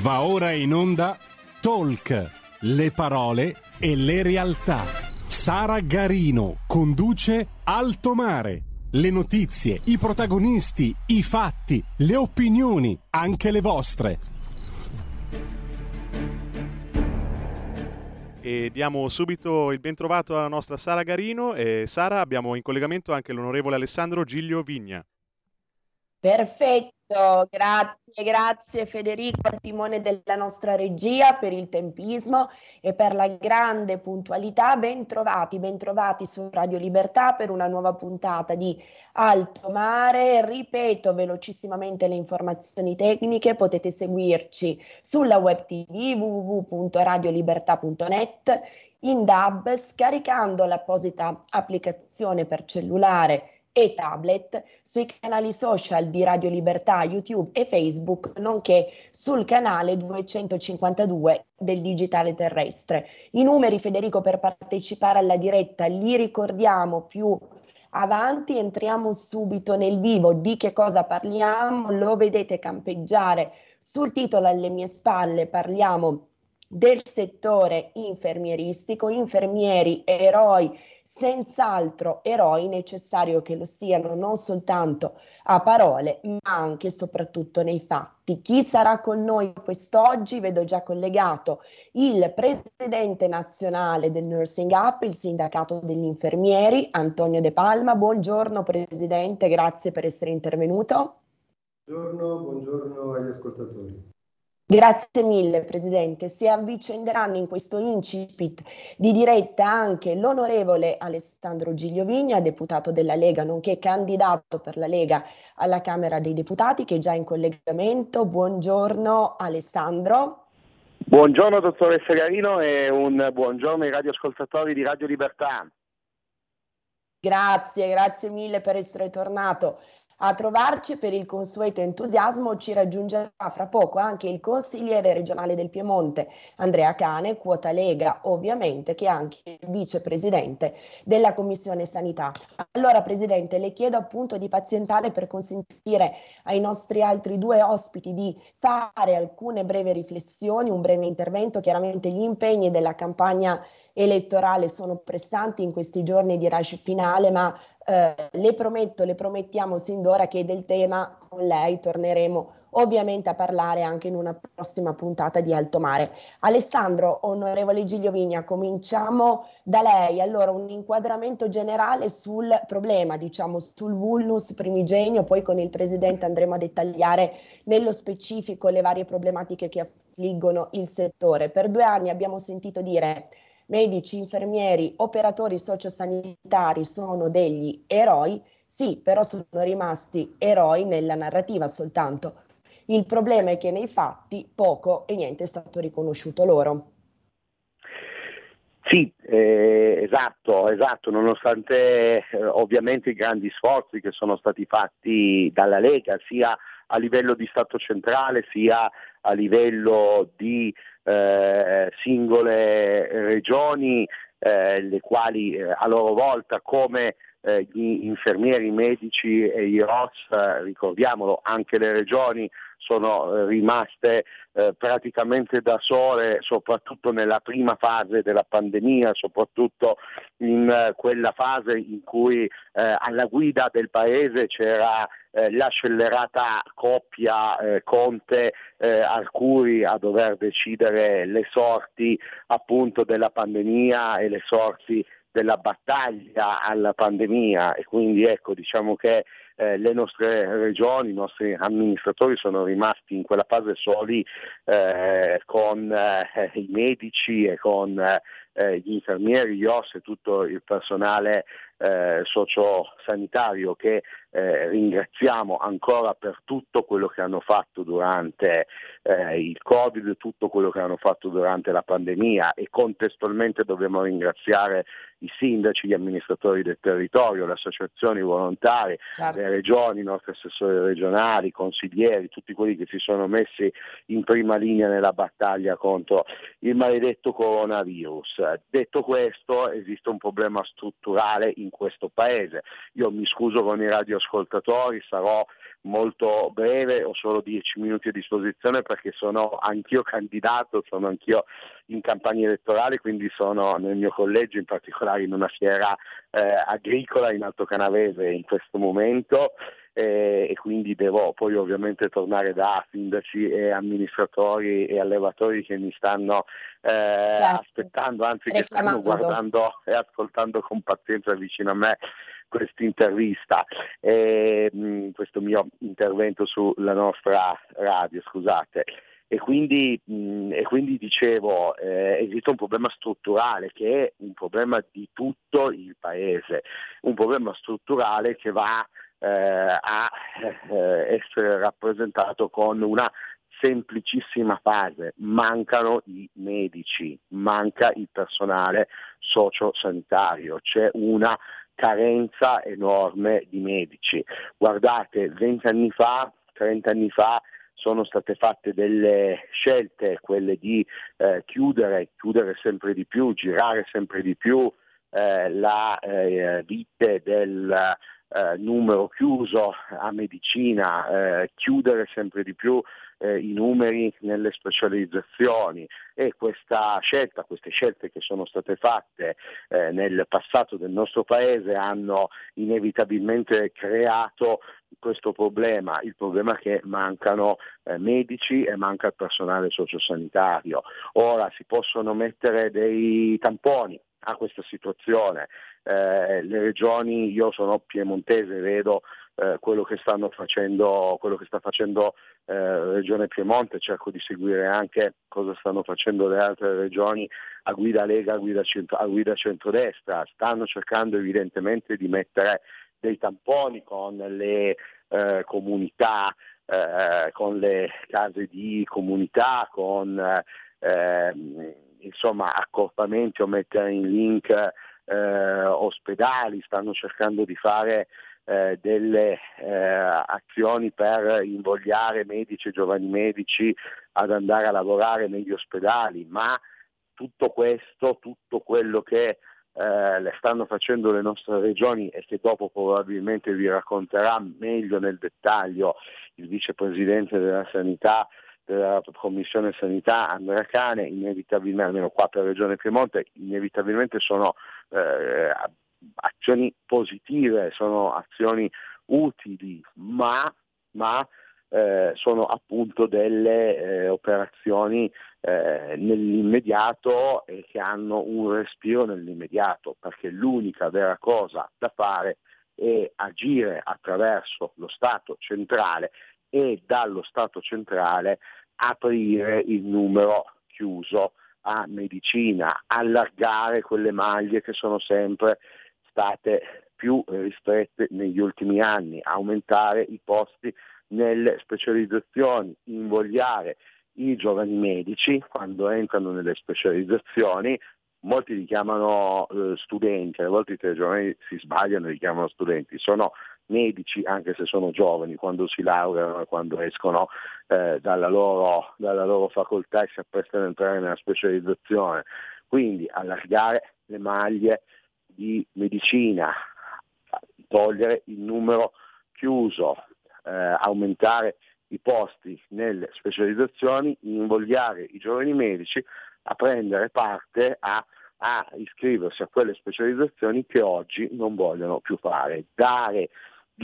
Va ora in onda Talk, le parole e le realtà. Sara Garino conduce Alto Mare. Le notizie, i protagonisti, i fatti, le opinioni, anche le vostre. E diamo subito il bentrovato alla nostra Sara Garino e Sara abbiamo in collegamento anche l'onorevole Alessandro Giglio Vigna. Perfetto, grazie, grazie Federico al timone della nostra regia per il tempismo e per la grande puntualità. Bentrovati, bentrovati su Radio Libertà per una nuova puntata di Alto Mare. Ripeto velocissimamente le informazioni tecniche, potete seguirci sulla web tv www.radiolibertà.net in DAB scaricando l'apposita applicazione per cellulare e tablet sui canali social di Radio Libertà, YouTube e Facebook, nonché sul canale 252 del digitale terrestre. I numeri, Federico, per partecipare alla diretta li ricordiamo più avanti, entriamo subito nel vivo. Di che cosa parliamo, lo vedete campeggiare sul titolo alle mie spalle, parliamo del settore infermieristico, infermieri, eroi senz'altro eroi necessario che lo siano non soltanto a parole, ma anche e soprattutto nei fatti. Chi sarà con noi quest'oggi? Vedo già collegato il presidente nazionale del Nursing Up, il sindacato degli infermieri, Antonio De Palma. Buongiorno presidente, grazie per essere intervenuto. Buongiorno, buongiorno agli ascoltatori. Grazie mille Presidente. Si avvicenderanno in questo incipit di diretta anche l'onorevole Alessandro Gigliovigna, deputato della Lega, nonché candidato per la Lega alla Camera dei Deputati, che è già in collegamento. Buongiorno Alessandro. Buongiorno dottoressa Garino e un buongiorno ai radioascoltatori di Radio Libertà. Grazie, grazie mille per essere tornato a trovarci per il consueto entusiasmo ci raggiungerà fra poco anche il consigliere regionale del Piemonte Andrea Cane, quota Lega ovviamente, che è anche vicepresidente della Commissione Sanità. Allora Presidente, le chiedo appunto di pazientare per consentire ai nostri altri due ospiti di fare alcune brevi riflessioni, un breve intervento, chiaramente gli impegni della campagna elettorale sono pressanti in questi giorni di rush finale, ma eh, le prometto, le promettiamo sin d'ora che del tema con lei torneremo ovviamente a parlare anche in una prossima puntata di Alto Mare. Alessandro, onorevole Giglio Vigna, cominciamo da lei. Allora, un inquadramento generale sul problema, diciamo, sul vulnus primigenio, poi con il Presidente andremo a dettagliare nello specifico le varie problematiche che affliggono il settore. Per due anni abbiamo sentito dire medici, infermieri, operatori sociosanitari sono degli eroi, sì, però sono rimasti eroi nella narrativa soltanto. Il problema è che nei fatti poco e niente è stato riconosciuto loro. Sì, eh, esatto, esatto, nonostante eh, ovviamente i grandi sforzi che sono stati fatti dalla Lega, sia a livello di Stato centrale, sia a livello di eh, singole regioni, eh, le quali eh, a loro volta come eh, gli infermieri, i medici e i ROS, ricordiamolo, anche le regioni sono eh, rimaste eh, praticamente da sole, soprattutto nella prima fase della pandemia, soprattutto in eh, quella fase in cui eh, alla guida del paese c'era eh, la scellerata coppia eh, Conte Arcuri a dover decidere le sorti appunto della pandemia e le sorti della battaglia alla pandemia. E quindi ecco diciamo che eh, le nostre regioni, i nostri amministratori sono rimasti in quella fase soli eh, con eh, i medici e con eh, gli infermieri, gli OS e tutto il personale eh, sociosanitario che eh, ringraziamo ancora per tutto quello che hanno fatto durante eh, il Covid, tutto quello che hanno fatto durante la pandemia e contestualmente dobbiamo ringraziare i sindaci, gli amministratori del territorio, le associazioni volontarie, certo. le regioni, i nostri assessori regionali, i consiglieri, tutti quelli che si sono messi in prima linea nella battaglia contro il maledetto coronavirus. Detto questo, esiste un problema strutturale in questo paese. Io mi scuso con i radioascoltatori, sarò molto breve, ho solo dieci minuti a disposizione perché sono anch'io candidato, sono anch'io in campagna elettorale, quindi sono nel mio collegio, in particolare in una fiera eh, agricola in Alto Canavese in questo momento eh, e quindi devo poi ovviamente tornare da sindaci e amministratori e allevatori che mi stanno eh, certo. aspettando, anzi che stanno guardando e ascoltando con pazienza vicino a me questa intervista, eh, questo mio intervento sulla nostra radio, scusate. E quindi, mh, e quindi dicevo, eh, esiste un problema strutturale che è un problema di tutto il paese, un problema strutturale che va eh, a eh, essere rappresentato con una semplicissima fase, mancano i medici, manca il personale sociosanitario, c'è una carenza enorme di medici. Guardate, 20 anni fa, 30 anni fa sono state fatte delle scelte, quelle di eh, chiudere, chiudere sempre di più, girare sempre di più eh, la eh, vite del eh, numero chiuso a medicina, eh, chiudere sempre di più eh, i numeri nelle specializzazioni e questa scelta, queste scelte che sono state fatte eh, nel passato del nostro Paese hanno inevitabilmente creato questo problema, il problema che mancano eh, medici e manca il personale sociosanitario. Ora si possono mettere dei tamponi a questa situazione. Eh, le regioni, io sono piemontese, vedo eh, quello, che facendo, quello che sta facendo eh, Regione Piemonte, cerco di seguire anche cosa stanno facendo le altre regioni a guida Lega, a guida, centro, a guida centrodestra, stanno cercando evidentemente di mettere dei tamponi con le eh, comunità, eh, con le case di comunità, con eh, insomma, accorpamenti o mettere in link eh, ospedali, stanno cercando di fare eh, delle eh, azioni per invogliare medici e giovani medici ad andare a lavorare negli ospedali, ma tutto questo, tutto quello che eh, le stanno facendo le nostre regioni e che dopo probabilmente vi racconterà meglio nel dettaglio il vicepresidente della sanità della Commissione Sanità Andrea Cane, inevitabilmente, almeno qua per Regione Piemonte, inevitabilmente sono eh, azioni positive, sono azioni utili, ma, ma eh, sono appunto delle eh, operazioni eh, nell'immediato e che hanno un respiro nell'immediato, perché l'unica vera cosa da fare è agire attraverso lo Stato centrale e dallo Stato centrale aprire il numero chiuso a medicina, allargare quelle maglie che sono sempre state più ristrette negli ultimi anni, aumentare i posti nelle specializzazioni, invogliare i giovani medici quando entrano nelle specializzazioni, molti li chiamano eh, studenti, a volte i giovani si sbagliano e li chiamano studenti, sono medici anche se sono giovani, quando si laureano, quando escono eh, dalla, loro, dalla loro facoltà e si apprestano ad entrare nella specializzazione. Quindi allargare le maglie di medicina, togliere il numero chiuso, eh, aumentare i posti nelle specializzazioni, invogliare i giovani medici a prendere parte a, a iscriversi a quelle specializzazioni che oggi non vogliono più fare, dare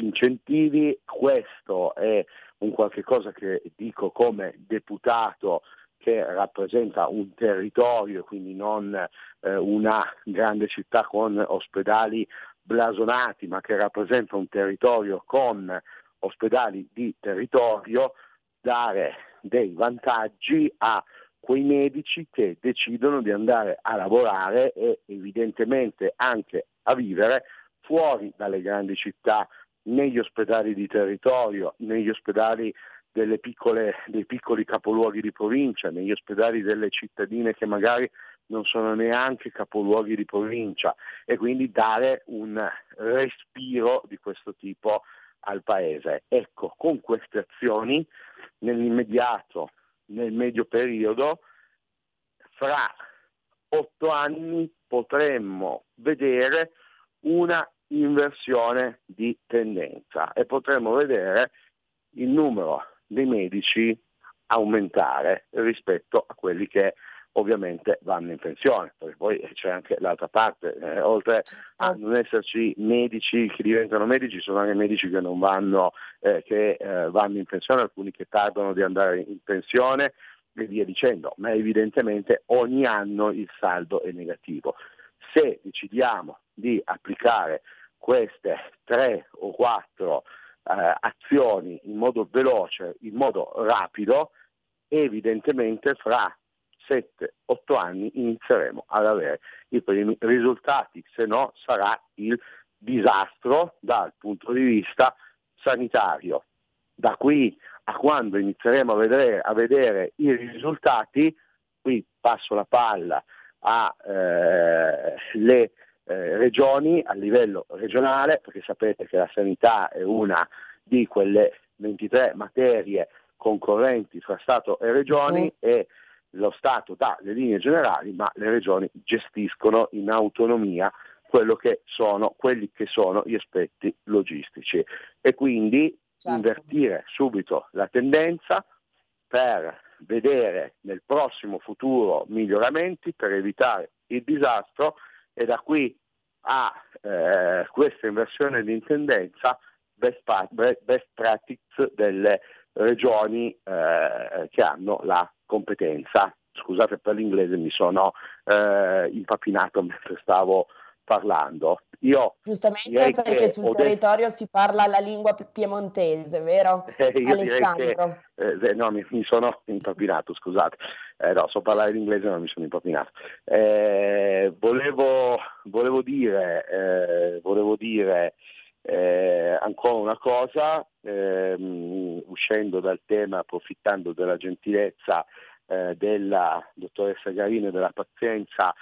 incentivi, questo è un qualche cosa che dico come deputato che rappresenta un territorio, quindi non eh, una grande città con ospedali blasonati, ma che rappresenta un territorio con ospedali di territorio, dare dei vantaggi a quei medici che decidono di andare a lavorare e evidentemente anche a vivere fuori dalle grandi città negli ospedali di territorio, negli ospedali piccole, dei piccoli capoluoghi di provincia, negli ospedali delle cittadine che magari non sono neanche capoluoghi di provincia e quindi dare un respiro di questo tipo al Paese. Ecco, con queste azioni nell'immediato, nel medio periodo, fra otto anni potremmo vedere una inversione di tendenza e potremo vedere il numero dei medici aumentare rispetto a quelli che ovviamente vanno in pensione, perché poi c'è anche l'altra parte, eh, oltre a certo. non esserci medici che diventano medici, sono anche medici che non vanno, eh, che eh, vanno in pensione, alcuni che tardano di andare in pensione e via dicendo, ma evidentemente ogni anno il saldo è negativo. Se decidiamo di applicare queste tre o quattro eh, azioni in modo veloce, in modo rapido, evidentemente fra 7-8 anni inizieremo ad avere i primi risultati, se no sarà il disastro dal punto di vista sanitario. Da qui a quando inizieremo a vedere, a vedere i risultati, qui passo la palla alle eh, eh, regioni a livello regionale, perché sapete che la sanità è una di quelle 23 materie concorrenti fra Stato e regioni mm. e lo Stato dà le linee generali, ma le regioni gestiscono in autonomia che sono, quelli che sono gli aspetti logistici e quindi certo. invertire subito la tendenza per vedere nel prossimo futuro miglioramenti, per evitare il disastro e da qui a eh, questa inversione di tendenza best, best practice delle regioni eh, che hanno la competenza. Scusate per l'inglese, mi sono eh, impapinato mentre stavo parlando. Io Giustamente perché sul territorio detto... si parla la lingua piemontese, vero eh, Alessandro? Che, eh, no, mi, mi, sono impapinato, scusate. Eh, no, so parlare l'inglese ma mi sono impapinato. Eh, volevo, volevo, dire, eh, volevo dire eh, ancora una cosa, ehm, uscendo dal tema, approfittando della gentilezza della dottoressa Garino e della pazienza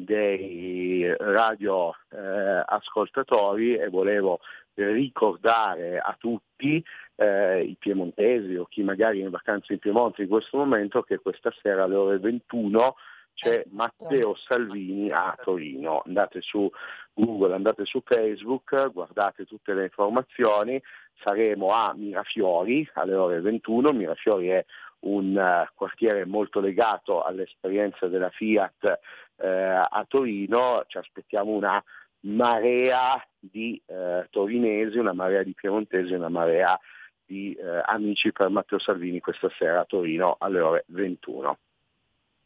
dei radio eh, ascoltatori e volevo ricordare a tutti eh, i piemontesi o chi magari è in vacanza in Piemonte in questo momento che questa sera alle ore 21 c'è esatto. Matteo Salvini a Torino. Andate su Google, andate su Facebook, guardate tutte le informazioni. Saremo a Mirafiori alle ore 21. Mirafiori è un uh, quartiere molto legato all'esperienza della Fiat uh, a Torino. Ci aspettiamo una marea di uh, torinesi, una marea di piemontesi, una marea di amici per Matteo Salvini questa sera a Torino alle ore 21.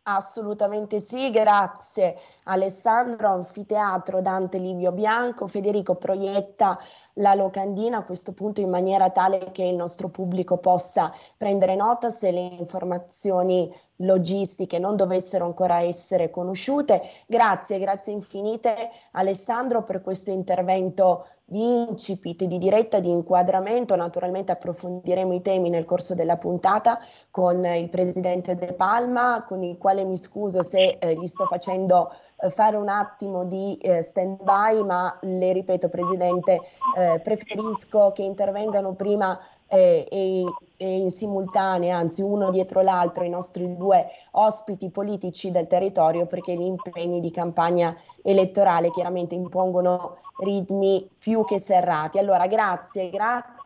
Assolutamente sì, grazie Alessandro, Anfiteatro Dante Livio Bianco, Federico proietta la locandina a questo punto in maniera tale che il nostro pubblico possa prendere nota se le informazioni logistiche non dovessero ancora essere conosciute. Grazie, grazie infinite Alessandro per questo intervento di incipit, di diretta, di inquadramento. Naturalmente approfondiremo i temi nel corso della puntata con il presidente De Palma, con il quale mi scuso se eh, gli sto facendo fare un attimo di eh, stand by, ma le ripeto presidente, eh, preferisco che intervengano prima eh, e, e, in simultanea, anzi uno dietro l'altro, i nostri due ospiti politici del territorio perché gli impegni di campagna elettorale chiaramente impongono ritmi più che serrati. Allora grazie, grazie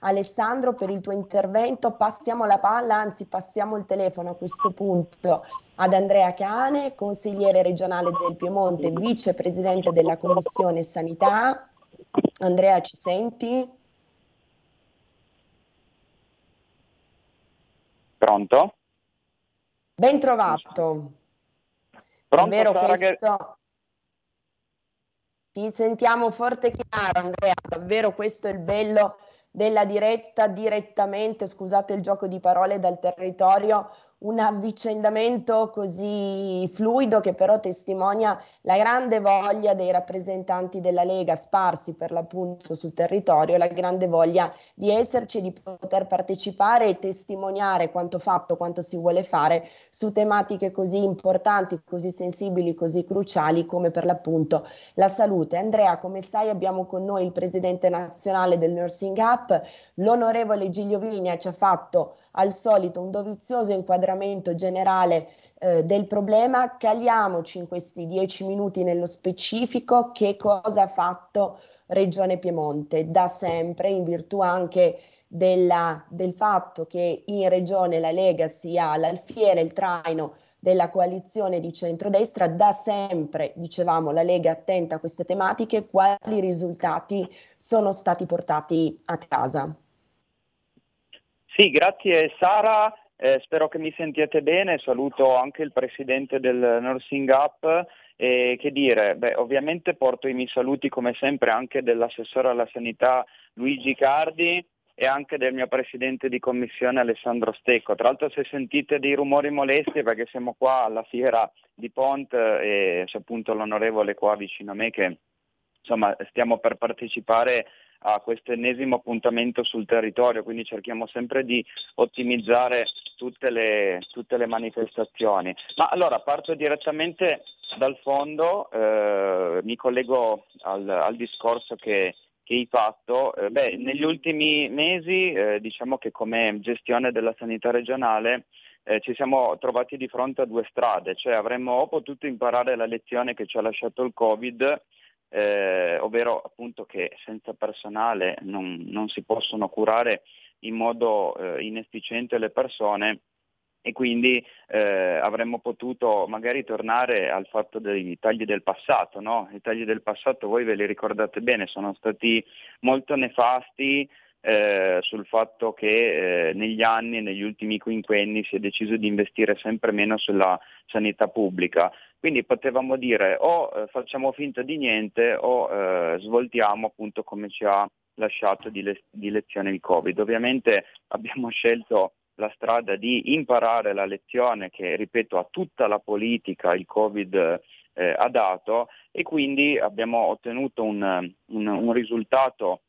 Alessandro per il tuo intervento. Passiamo la palla, anzi passiamo il telefono a questo punto ad Andrea Cane, consigliere regionale del Piemonte, vicepresidente della Commissione Sanità. Andrea, ci senti? Pronto? Ben trovato. Pronto, Davvero questo... Ti sentiamo forte e chiaro Andrea, davvero questo è il bello della diretta direttamente, scusate il gioco di parole, dal territorio un avvicendamento così fluido che però testimonia la grande voglia dei rappresentanti della Lega sparsi per l'appunto sul territorio, la grande voglia di esserci, di poter partecipare e testimoniare quanto fatto, quanto si vuole fare su tematiche così importanti, così sensibili, così cruciali come per l'appunto la salute. Andrea, come sai abbiamo con noi il presidente nazionale del Nursing Up, l'onorevole Giglio Vigna ci ha fatto al solito un dovizioso inquadramento generale eh, del problema, caliamoci in questi dieci minuti nello specifico che cosa ha fatto Regione Piemonte da sempre in virtù anche della, del fatto che in regione la Lega sia l'alfiere, il traino della coalizione di centrodestra, da sempre, dicevamo, la Lega attenta a queste tematiche, quali risultati sono stati portati a casa? Sì, grazie Sara. Eh, spero che mi sentiate bene, saluto anche il presidente del Nursing Up e che dire, beh, ovviamente porto i miei saluti come sempre anche dell'assessore alla sanità Luigi Cardi e anche del mio presidente di commissione Alessandro Stecco. Tra l'altro se sentite dei rumori molesti perché siamo qua alla fiera di Pont e c'è appunto l'onorevole qua vicino a me che insomma stiamo per partecipare a questo ennesimo appuntamento sul territorio, quindi cerchiamo sempre di ottimizzare tutte le, tutte le manifestazioni. Ma allora parto direttamente dal fondo, eh, mi collego al, al discorso che, che hai fatto. Eh, beh, negli ultimi mesi eh, diciamo che come gestione della sanità regionale eh, ci siamo trovati di fronte a due strade, cioè avremmo potuto imparare la lezione che ci ha lasciato il Covid eh, ovvero appunto che senza personale non, non si possono curare in modo eh, inefficiente le persone e quindi eh, avremmo potuto magari tornare al fatto dei tagli del passato. No? I tagli del passato voi ve li ricordate bene, sono stati molto nefasti eh, sul fatto che eh, negli anni, negli ultimi quinquenni si è deciso di investire sempre meno sulla sanità pubblica. Quindi potevamo dire o eh, facciamo finta di niente o eh, svoltiamo appunto come ci ha lasciato di, le- di lezione il Covid. Ovviamente abbiamo scelto la strada di imparare la lezione che, ripeto, a tutta la politica il Covid eh, ha dato e quindi abbiamo ottenuto un, un, un risultato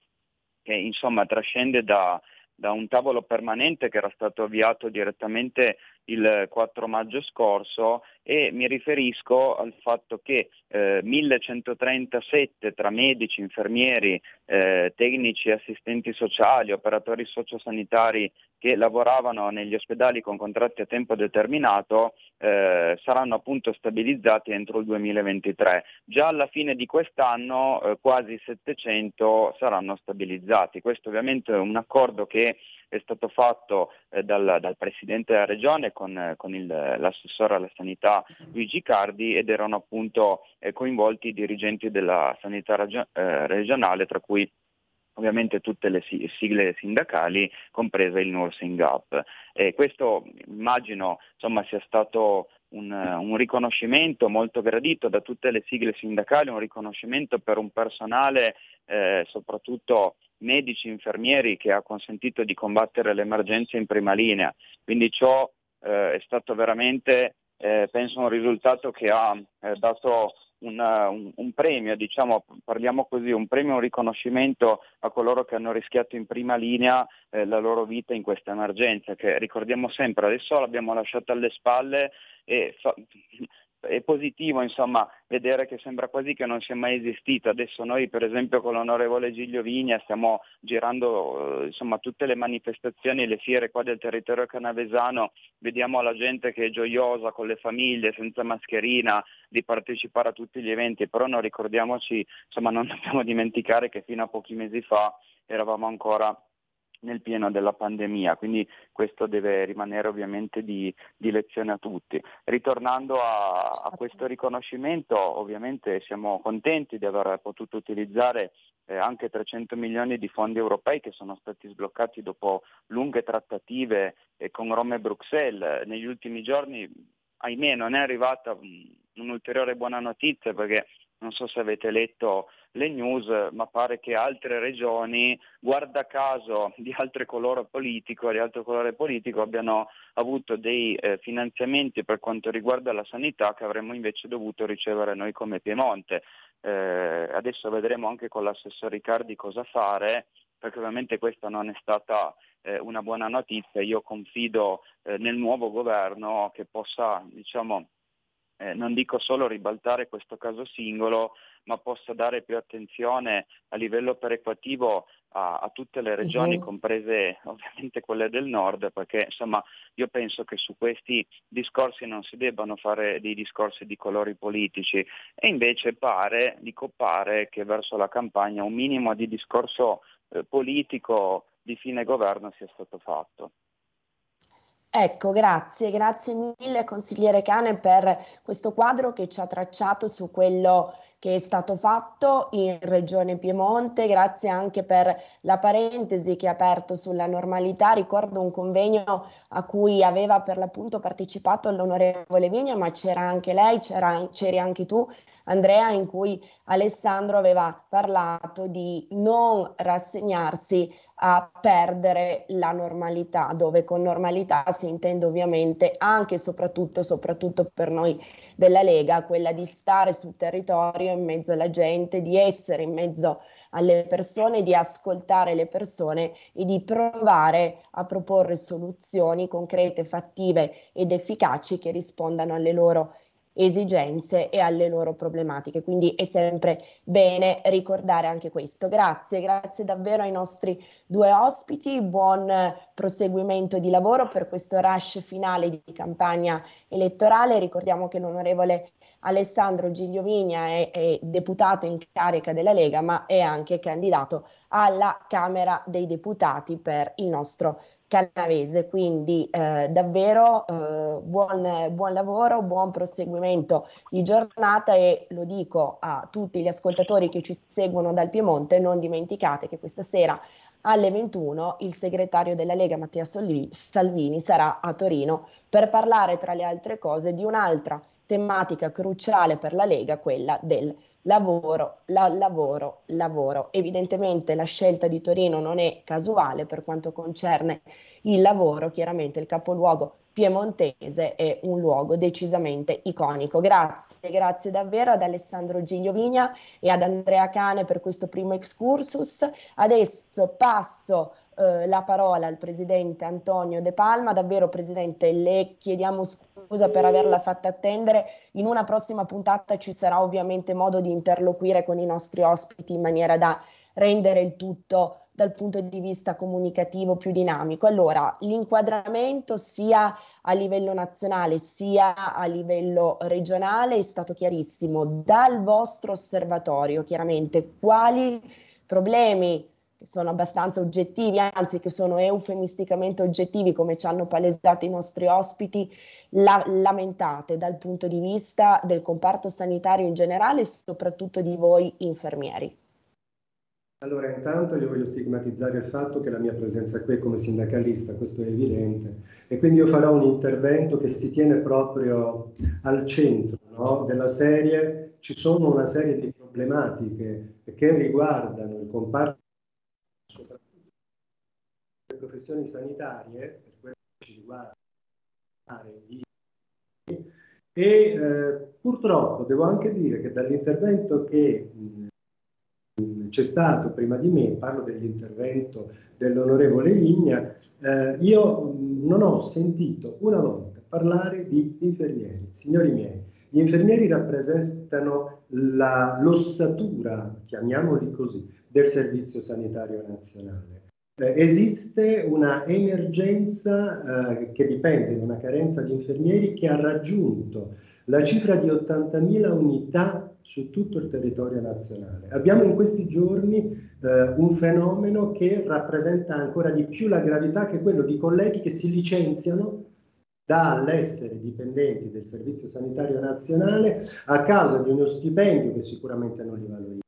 che insomma trascende da, da un tavolo permanente che era stato avviato direttamente il 4 maggio scorso e mi riferisco al fatto che eh, 1137 tra medici, infermieri, eh, tecnici, assistenti sociali, operatori sociosanitari che lavoravano negli ospedali con contratti a tempo determinato eh, saranno appunto stabilizzati entro il 2023. Già alla fine di quest'anno eh, quasi 700 saranno stabilizzati. Questo ovviamente è un accordo che è stato fatto eh, dal, dal, Presidente della Regione con, con il, l'assessore alla sanità Luigi Cardi ed erano appunto eh, coinvolti i dirigenti della sanità ragio- eh, regionale, tra cui ovviamente tutte le sigle sindacali, compresa il Nursing Up. E questo immagino insomma, sia stato un, un, riconoscimento molto gradito da tutte le sigle sindacali, un riconoscimento per un personale eh, soprattutto medici, infermieri che ha consentito di combattere l'emergenza in prima linea. Quindi ciò eh, è stato veramente, eh, penso, un risultato che ha eh, dato un, un, premio, diciamo, parliamo così, un premio, un riconoscimento a coloro che hanno rischiato in prima linea eh, la loro vita in questa emergenza, che ricordiamo sempre, adesso l'abbiamo lasciata alle spalle e fa, è positivo insomma, vedere che sembra quasi che non sia mai esistito. Adesso noi per esempio con l'onorevole Giglio Vigna stiamo girando eh, insomma, tutte le manifestazioni e le fiere qua del territorio canavesano, vediamo la gente che è gioiosa con le famiglie, senza mascherina, di partecipare a tutti gli eventi, però non ricordiamoci, insomma non dobbiamo dimenticare che fino a pochi mesi fa eravamo ancora nel pieno della pandemia, quindi questo deve rimanere ovviamente di, di lezione a tutti. Ritornando a, a, questo riconoscimento, ovviamente siamo contenti di aver potuto utilizzare eh, anche 300 milioni di fondi europei che sono stati sbloccati dopo lunghe trattative eh, con Roma e Bruxelles. Negli ultimi giorni, ahimè, non è arrivata un'ulteriore buona notizia perché non so se avete letto le news, ma pare che altre regioni, guarda caso di altro colore politico, di altro colore politico abbiano avuto dei eh, finanziamenti per quanto riguarda la sanità che avremmo invece dovuto ricevere noi come Piemonte. Eh, adesso vedremo anche con l'assessore Riccardi cosa fare, perché ovviamente questa non è stata eh, una buona notizia. Io confido eh, nel nuovo governo che possa, diciamo, eh, non dico solo ribaltare questo caso singolo, ma possa dare più attenzione a livello perequativo a, a tutte le regioni, uh-huh. comprese ovviamente quelle del nord, perché insomma io penso che su questi discorsi non si debbano fare dei discorsi di colori politici e invece pare, dico pare, che verso la campagna un minimo di discorso eh, politico di fine governo sia stato fatto. Ecco, grazie, grazie mille consigliere Cane per questo quadro che ci ha tracciato su quello che è stato fatto in Regione Piemonte, grazie anche per la parentesi che ha aperto sulla normalità. Ricordo un convegno a cui aveva per l'appunto partecipato l'onorevole Vigna, ma c'era anche lei, c'era, c'eri anche tu, Andrea, in cui Alessandro aveva parlato di non rassegnarsi a perdere la normalità, dove con normalità si intende ovviamente anche e soprattutto, soprattutto per noi della Lega, quella di stare sul territorio in mezzo alla gente, di essere in mezzo alle persone, di ascoltare le persone e di provare a proporre soluzioni concrete, fattive ed efficaci che rispondano alle loro esigenze e alle loro problematiche. Quindi è sempre bene ricordare anche questo. Grazie, grazie davvero ai nostri due ospiti, buon proseguimento di lavoro per questo rush finale di campagna elettorale. Ricordiamo che l'onorevole Alessandro Gigliovigna è, è, deputato in carica della Lega, ma è anche candidato alla Camera dei Deputati per il nostro canavese, quindi eh, davvero eh, buon, buon, lavoro, buon proseguimento di giornata e lo dico a tutti gli ascoltatori che ci seguono dal Piemonte, non dimenticate che questa sera alle 21 il segretario della Lega Mattia Salvini sarà a Torino per parlare tra le altre cose di un'altra tematica cruciale per la Lega, quella del lavoro, la, lavoro, lavoro. Evidentemente la scelta di Torino non è casuale per quanto concerne il lavoro, chiaramente il capoluogo piemontese è un luogo decisamente iconico. Grazie, grazie davvero ad Alessandro Gigliovigna e ad Andrea Cane per questo primo excursus. Adesso passo eh, la parola al presidente Antonio De Palma. Davvero, presidente, le chiediamo scusa per averla fatta attendere. In una prossima puntata ci sarà ovviamente modo di interloquire con i nostri ospiti in maniera da rendere il tutto dal punto di vista comunicativo più dinamico. Allora, l'inquadramento sia a livello nazionale sia a livello regionale è stato chiarissimo. Dal vostro osservatorio, chiaramente, quali problemi che sono abbastanza oggettivi, anzi che sono eufemisticamente oggettivi, come ci hanno palesato i nostri ospiti, la, lamentate dal punto di vista del comparto sanitario in generale e soprattutto di voi infermieri? Allora, intanto io voglio stigmatizzare il fatto che la mia presenza qui è come sindacalista, questo è evidente, e quindi io farò un intervento che si tiene proprio al centro no? della serie. Ci sono una serie di problematiche che riguardano il comparto soprattutto le professioni sanitarie, per quello che ci riguarda, e eh, purtroppo devo anche dire che dall'intervento che mh, c'è stato prima di me, parlo dell'intervento dell'onorevole Vigna, eh, io non ho sentito una volta parlare di infermieri. Signori miei, gli infermieri rappresentano la, l'ossatura, chiamiamoli così, del Servizio Sanitario Nazionale. Eh, esiste una emergenza eh, che dipende da una carenza di infermieri che ha raggiunto la cifra di 80.000 unità su tutto il territorio nazionale. Abbiamo in questi giorni eh, un fenomeno che rappresenta ancora di più la gravità che quello di colleghi che si licenziano dall'essere dipendenti del Servizio Sanitario Nazionale a causa di uno stipendio che sicuramente non li valorizza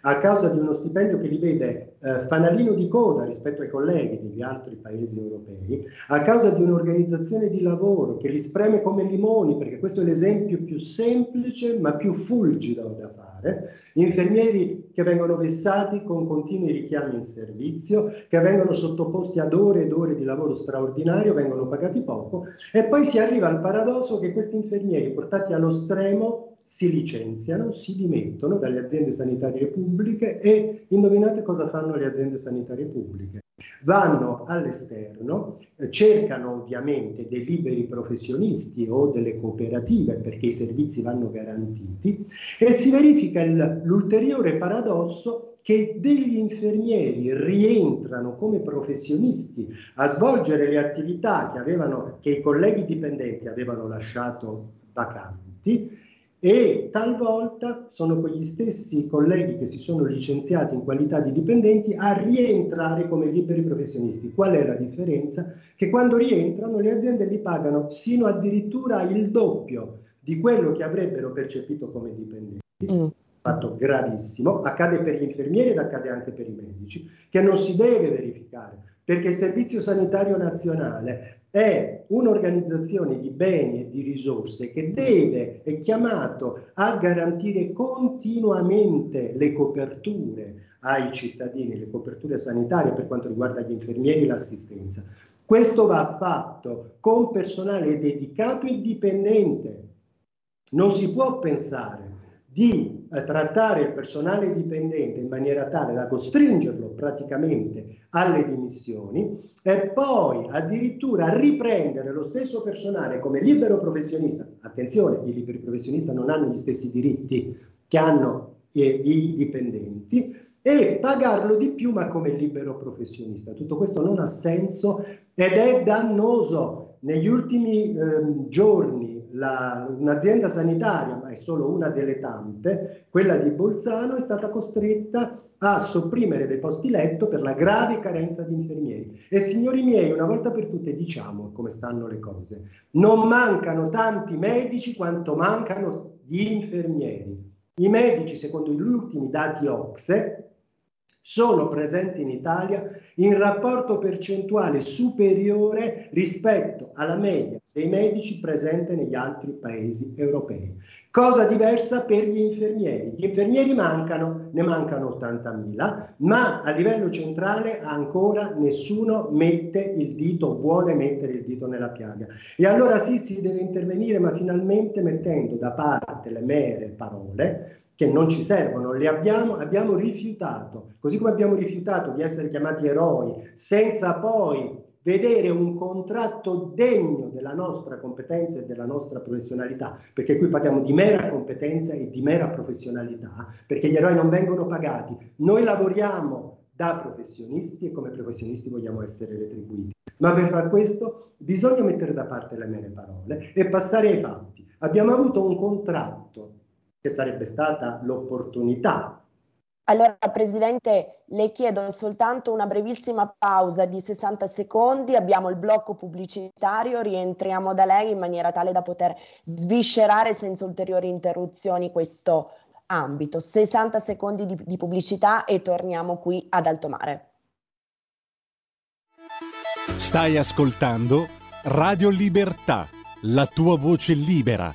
a causa di uno stipendio che li vede eh, fanalino di coda rispetto ai colleghi degli altri paesi europei, a causa di un'organizzazione di lavoro che li spreme come limoni, perché questo è l'esempio più semplice ma più fulgido da fare, infermieri che vengono vessati con continui richiami in servizio, che vengono sottoposti ad ore ed ore di lavoro straordinario, vengono pagati poco e poi si arriva al paradosso che questi infermieri portati allo stremo si licenziano, si dimettono dalle aziende sanitarie pubbliche e indovinate cosa fanno le aziende sanitarie pubbliche? Vanno all'esterno, eh, cercano ovviamente dei liberi professionisti o delle cooperative perché i servizi vanno garantiti e si verifica il, l'ulteriore paradosso che degli infermieri rientrano come professionisti a svolgere le attività che, avevano, che i colleghi dipendenti avevano lasciato vacanti e talvolta sono quegli stessi colleghi che si sono licenziati in qualità di dipendenti a rientrare come liberi professionisti. Qual è la differenza? Che quando rientrano le aziende li pagano sino addirittura il doppio di quello che avrebbero percepito come dipendenti. Mm. Fatto gravissimo, accade per gli infermieri ed accade anche per i medici, che non si deve verificare, perché il Servizio Sanitario Nazionale è un'organizzazione di beni e di risorse che deve, è chiamato a garantire continuamente le coperture ai cittadini, le coperture sanitarie per quanto riguarda gli infermieri e l'assistenza. Questo va fatto con personale dedicato e dipendente. Non si può pensare di trattare il personale dipendente in maniera tale da costringerlo praticamente alle dimissioni e poi addirittura riprendere lo stesso personale come libero professionista. Attenzione, i liberi professionisti non hanno gli stessi diritti che hanno i dipendenti e pagarlo di più ma come libero professionista. Tutto questo non ha senso ed è dannoso. Negli ultimi eh, giorni la, un'azienda sanitaria, ma è solo una delle tante, quella di Bolzano, è stata costretta a sopprimere dei posti letto per la grave carenza di infermieri. E signori miei, una volta per tutte diciamo come stanno le cose. Non mancano tanti medici quanto mancano gli infermieri. I medici, secondo gli ultimi dati OXE, sono presenti in Italia in rapporto percentuale superiore rispetto alla media dei medici presenti negli altri paesi europei. Cosa diversa per gli infermieri. Gli infermieri mancano, ne mancano 80.000, ma a livello centrale ancora nessuno mette il dito, vuole mettere il dito nella piaga. E allora sì, si deve intervenire, ma finalmente mettendo da parte le mere parole, che non ci servono, le abbiamo, abbiamo rifiutato, così come abbiamo rifiutato di essere chiamati eroi, senza poi vedere un contratto degno della nostra competenza e della nostra professionalità, perché qui parliamo di mera competenza e di mera professionalità, perché gli eroi non vengono pagati. Noi lavoriamo da professionisti e come professionisti vogliamo essere retribuiti. Ma per far questo bisogna mettere da parte le mere parole e passare ai fatti. Abbiamo avuto un contratto che sarebbe stata l'opportunità. Allora, Presidente, le chiedo soltanto una brevissima pausa di 60 secondi, abbiamo il blocco pubblicitario, rientriamo da lei in maniera tale da poter sviscerare senza ulteriori interruzioni questo ambito. 60 secondi di, di pubblicità e torniamo qui ad Alto Mare. Stai ascoltando Radio Libertà, la tua voce libera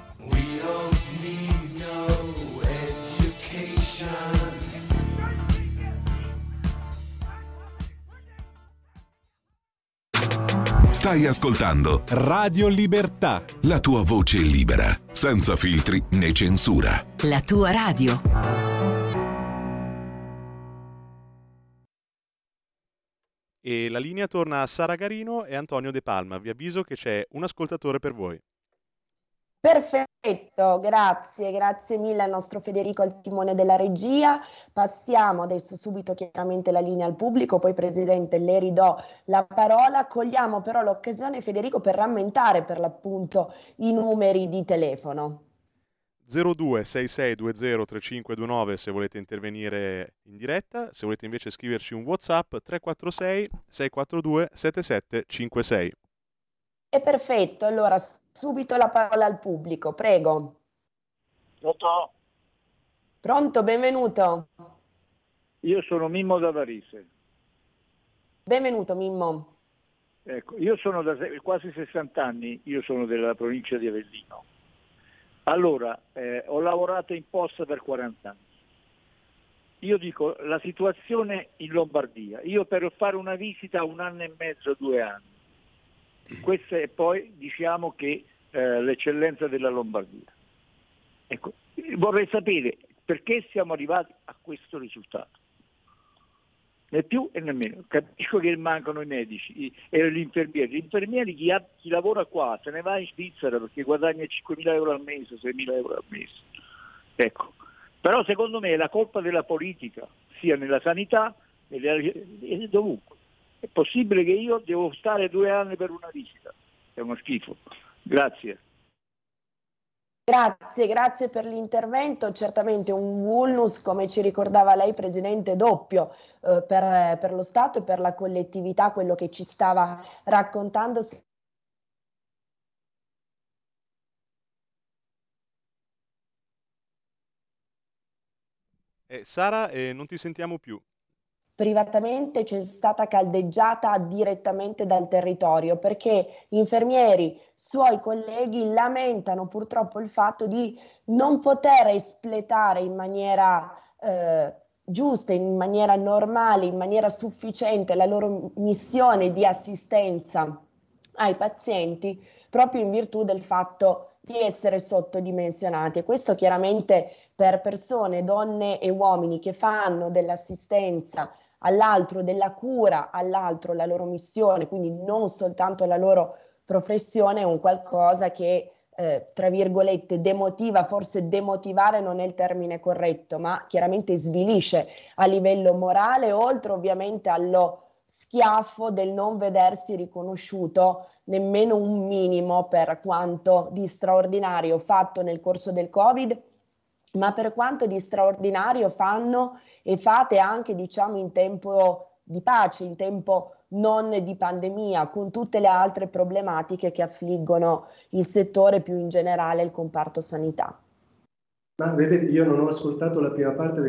Stai ascoltando Radio Libertà. La tua voce libera, senza filtri né censura. La tua radio. E la linea torna a Sara Garino e Antonio De Palma. Vi avviso che c'è un ascoltatore per voi. Perfetto, grazie, grazie mille al nostro Federico al timone della regia. Passiamo adesso subito chiaramente la linea al pubblico, poi Presidente le ridò la parola. Cogliamo però l'occasione Federico per rammentare per l'appunto i numeri di telefono. 0266203529 se volete intervenire in diretta, se volete invece scriverci un WhatsApp 346 642 7756. È perfetto, allora subito la parola al pubblico, prego. Pronto? Pronto, benvenuto. Io sono Mimmo da Varise. Benvenuto Mimmo. Ecco, io sono da quasi 60 anni, io sono della provincia di Avellino. Allora, eh, ho lavorato in posta per 40 anni. Io dico la situazione in Lombardia. Io per fare una visita un anno e mezzo, due anni questa è poi diciamo che eh, l'eccellenza della Lombardia. Ecco, vorrei sapere perché siamo arrivati a questo risultato. Né più e né meno. Capisco che mancano i medici e gli infermieri. Gli infermieri, chi, ha, chi lavora qua, se ne va in Svizzera perché guadagna 5.000 euro al mese, 6.000 euro al mese. Ecco. Però secondo me è la colpa della politica, sia nella sanità e dovunque. È possibile che io devo stare due anni per una visita. È uno schifo. Grazie. Grazie, grazie per l'intervento. Certamente un vulnus, come ci ricordava lei, Presidente, doppio eh, per, per, lo Stato e per la collettività, quello che ci stava raccontando. Eh, Sara, eh, non ti sentiamo più privatamente c'è stata caldeggiata direttamente dal territorio perché infermieri, suoi colleghi lamentano purtroppo il fatto di non poter espletare in maniera eh, giusta, in maniera normale, in maniera sufficiente la loro missione di assistenza ai pazienti proprio in virtù del fatto di essere sottodimensionati. E questo chiaramente per persone, donne e uomini che fanno dell'assistenza all'altro della cura, all'altro la loro missione, quindi non soltanto la loro professione, è un qualcosa che, eh, tra virgolette, demotiva, forse demotivare non è il termine corretto, ma chiaramente svilisce a livello morale, oltre ovviamente allo schiaffo del non vedersi riconosciuto nemmeno un minimo per quanto di straordinario fatto nel corso del Covid, ma per quanto di straordinario fanno e fate anche diciamo in tempo di pace, in tempo non di pandemia, con tutte le altre problematiche che affliggono il settore più in generale, il comparto sanità. Ma vedete, io non ho ascoltato la prima parte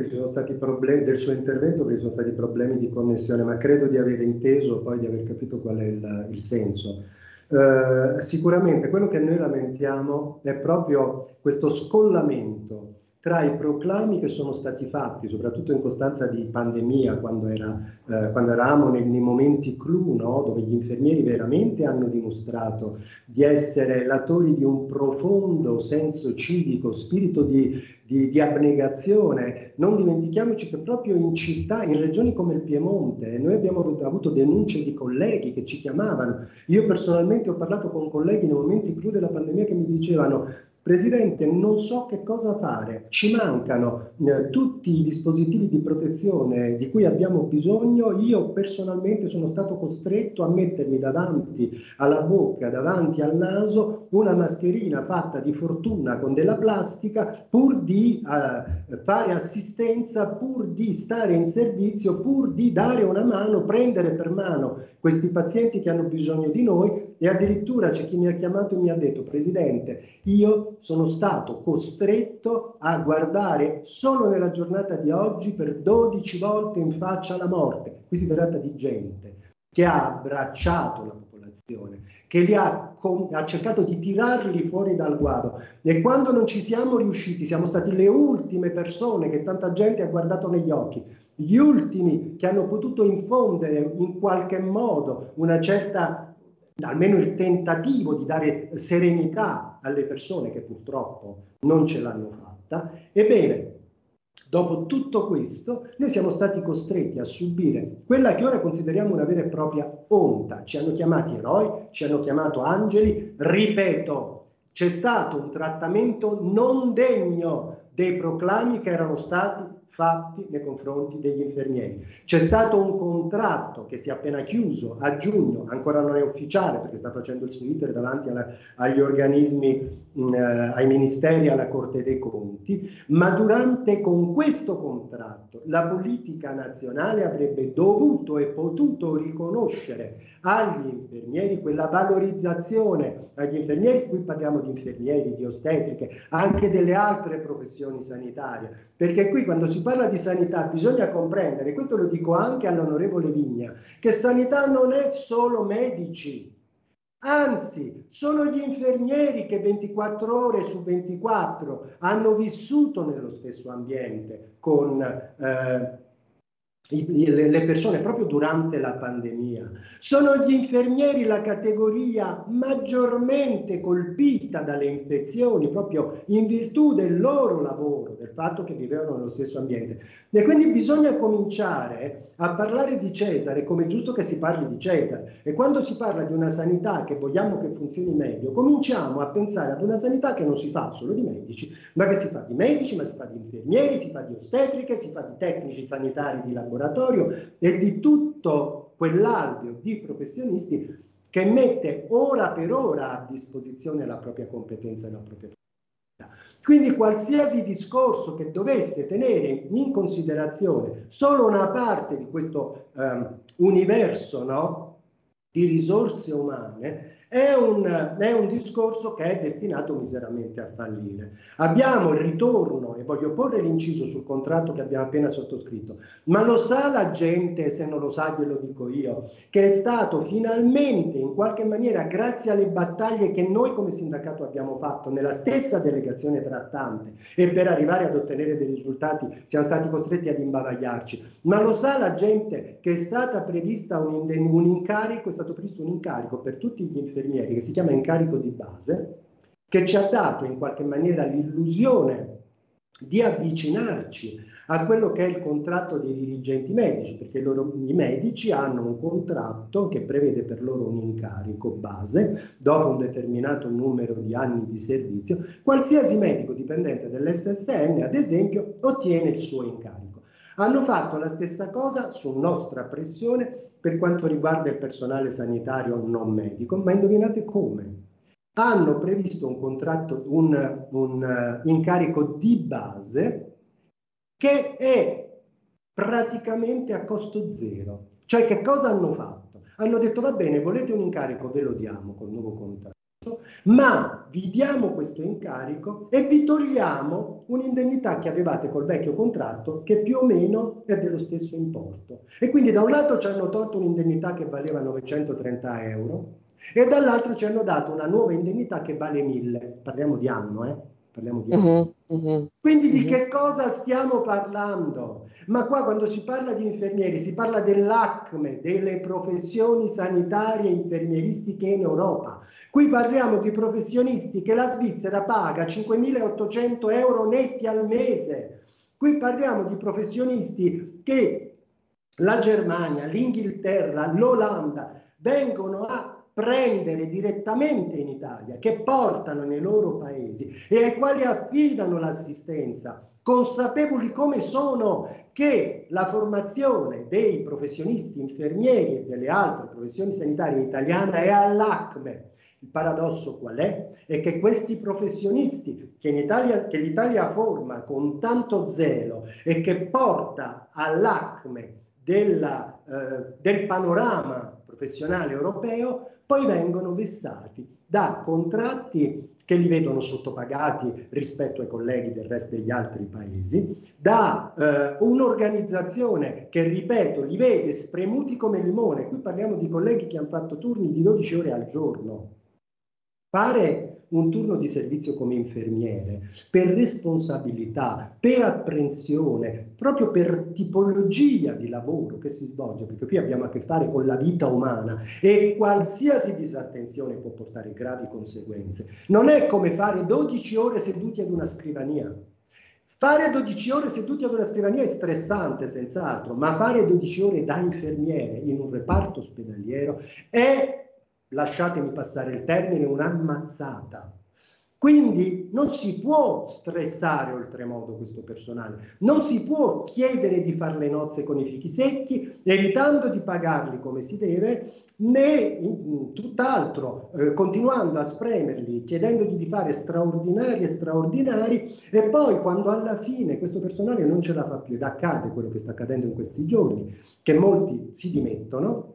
problemi del suo intervento, perché ci sono stati problemi di connessione, ma credo di aver inteso, poi di aver capito qual è il, il senso. Uh, sicuramente quello che noi lamentiamo è proprio questo scollamento tra i proclami che sono stati fatti, soprattutto in costanza di pandemia, quando, era, eh, quando eravamo nei, nei, momenti clou, no? dove gli infermieri veramente hanno dimostrato di essere latori di un profondo senso civico, spirito di, di, di abnegazione. Non dimentichiamoci che proprio in città, in regioni come il Piemonte, noi abbiamo avuto denunce di colleghi che ci chiamavano. Io personalmente ho parlato con colleghi nei momenti clou della pandemia che mi dicevano Presidente, non so che cosa fare, ci mancano eh, tutti i dispositivi di protezione di cui abbiamo bisogno, io personalmente sono stato costretto a mettermi davanti alla bocca, davanti al naso, una mascherina fatta di fortuna con della plastica pur di eh, fare assistenza, pur di stare in servizio, pur di dare una mano, prendere per mano questi pazienti che hanno bisogno di noi e addirittura c'è chi mi ha chiamato e mi ha detto, Presidente, io sono stato costretto a guardare solo nella giornata di oggi per 12 volte in faccia la morte. Qui si tratta di gente che ha abbracciato la popolazione, che li ha, ha cercato di tirarli fuori dal guado e quando non ci siamo riusciti, siamo stati le ultime persone che tanta gente ha guardato negli occhi, gli ultimi che hanno potuto infondere in qualche modo una certa almeno il tentativo di dare serenità alle persone che purtroppo non ce l'hanno fatta. Ebbene, dopo tutto questo, noi siamo stati costretti a subire quella che ora consideriamo una vera e propria onta. Ci hanno chiamati eroi, ci hanno chiamato angeli, ripeto, c'è stato un trattamento non degno dei proclami che erano stati fatti nei confronti degli infermieri. C'è stato un contratto che si è appena chiuso a giugno, ancora non è ufficiale perché sta facendo il suo iter davanti alla, agli organismi, mh, eh, ai ministeri, alla Corte dei Conti, ma durante con questo contratto la politica nazionale avrebbe dovuto e potuto riconoscere agli infermieri quella valorizzazione agli infermieri, qui parliamo di infermieri, di ostetriche, anche delle altre professioni sanitarie, perché qui quando si parla di sanità bisogna comprendere, questo lo dico anche all'onorevole Vigna, che sanità non è solo medici, Anzi, sono gli infermieri che 24 ore su 24 hanno vissuto nello stesso ambiente con, eh, le persone proprio durante la pandemia. Sono gli infermieri la categoria maggiormente colpita dalle infezioni proprio in virtù del loro lavoro, del fatto che vivevano nello stesso ambiente. E quindi bisogna cominciare a parlare di Cesare come è giusto che si parli di Cesare. E quando si parla di una sanità che vogliamo che funzioni meglio, cominciamo a pensare ad una sanità che non si fa solo di medici, ma che si fa di medici, ma si fa di infermieri, si fa di ostetriche, si fa di tecnici sanitari di laboratorio e di tutto quell'alveo di professionisti che mette ora per ora a disposizione la propria competenza e la propria quindi qualsiasi discorso che dovesse tenere in considerazione solo una parte di questo um, universo no, di risorse umane è un, è un, discorso che è destinato miseramente a fallire. Abbiamo il ritorno, e voglio porre l'inciso sul contratto che abbiamo appena sottoscritto, ma lo sa la gente, se non lo sa glielo dico io, che è stato finalmente in qualche maniera, grazie alle battaglie che noi come sindacato abbiamo fatto nella stessa delegazione trattante e per arrivare ad ottenere dei risultati siamo stati costretti ad imbavagliarci, ma lo sa la gente che è stata prevista un, un incarico, è stato previsto un incarico per tutti gli infermieri infermieri che si chiama incarico di base, che ci ha dato in qualche maniera l'illusione di avvicinarci a quello che è il contratto dei dirigenti medici, perché loro, i medici hanno un contratto che prevede per loro un incarico base, dopo un determinato numero di anni di servizio, qualsiasi medico dipendente dell'SSN, ad esempio, ottiene il suo incarico. Hanno fatto la stessa cosa su nostra pressione per quanto riguarda il personale sanitario non medico, ma indovinate come? Hanno previsto un contratto, un, un uh, incarico di base che è praticamente a costo zero. Cioè che cosa hanno fatto? Hanno detto va bene, volete un incarico, ve lo diamo col nuovo contratto ma vi diamo questo incarico e vi togliamo un'indennità che avevate col vecchio contratto che più o meno è dello stesso importo. E quindi da un lato ci hanno tolto un'indennità che valeva 930 euro e dall'altro ci hanno dato una nuova indennità che vale 1000, parliamo di anno, eh? Parliamo di uh-huh, uh-huh, Quindi uh-huh. di che cosa stiamo parlando? Ma qua quando si parla di infermieri si parla dell'ACME, delle professioni sanitarie infermieristiche in Europa. Qui parliamo di professionisti che la Svizzera paga 5.800 euro netti al mese. Qui parliamo di professionisti che la Germania, l'Inghilterra, l'Olanda vengono a prendere direttamente in Italia, che portano nei loro paesi e ai quali affidano l'assistenza, consapevoli come sono che la formazione dei professionisti infermieri e delle altre professioni sanitarie italiane è all'ACME. Il paradosso qual è? È che questi professionisti che, Italia, che l'Italia forma con tanto zelo e che porta all'ACME della, eh, del panorama professionale europeo poi vengono vessati da contratti che li vedono sottopagati rispetto ai colleghi del resto degli altri paesi, da eh, un'organizzazione che, ripeto, li vede spremuti come limone. Qui parliamo di colleghi che hanno fatto turni di 12 ore al giorno. Fare un turno di servizio come infermiere per responsabilità, per apprensione, proprio per tipologia di lavoro che si svolge, perché qui abbiamo a che fare con la vita umana e qualsiasi disattenzione può portare gravi conseguenze. Non è come fare 12 ore seduti ad una scrivania. Fare 12 ore seduti ad una scrivania è stressante, senz'altro, ma fare 12 ore da infermiere in un reparto ospedaliero è lasciatemi passare il termine, un'ammazzata. Quindi non si può stressare oltremodo questo personale, non si può chiedere di fare le nozze con i fichi secchi, evitando di pagarli come si deve, né tutt'altro, eh, continuando a spremerli, chiedendogli di fare straordinari e straordinari, e poi quando alla fine questo personale non ce la fa più ed accade quello che sta accadendo in questi giorni, che molti si dimettono,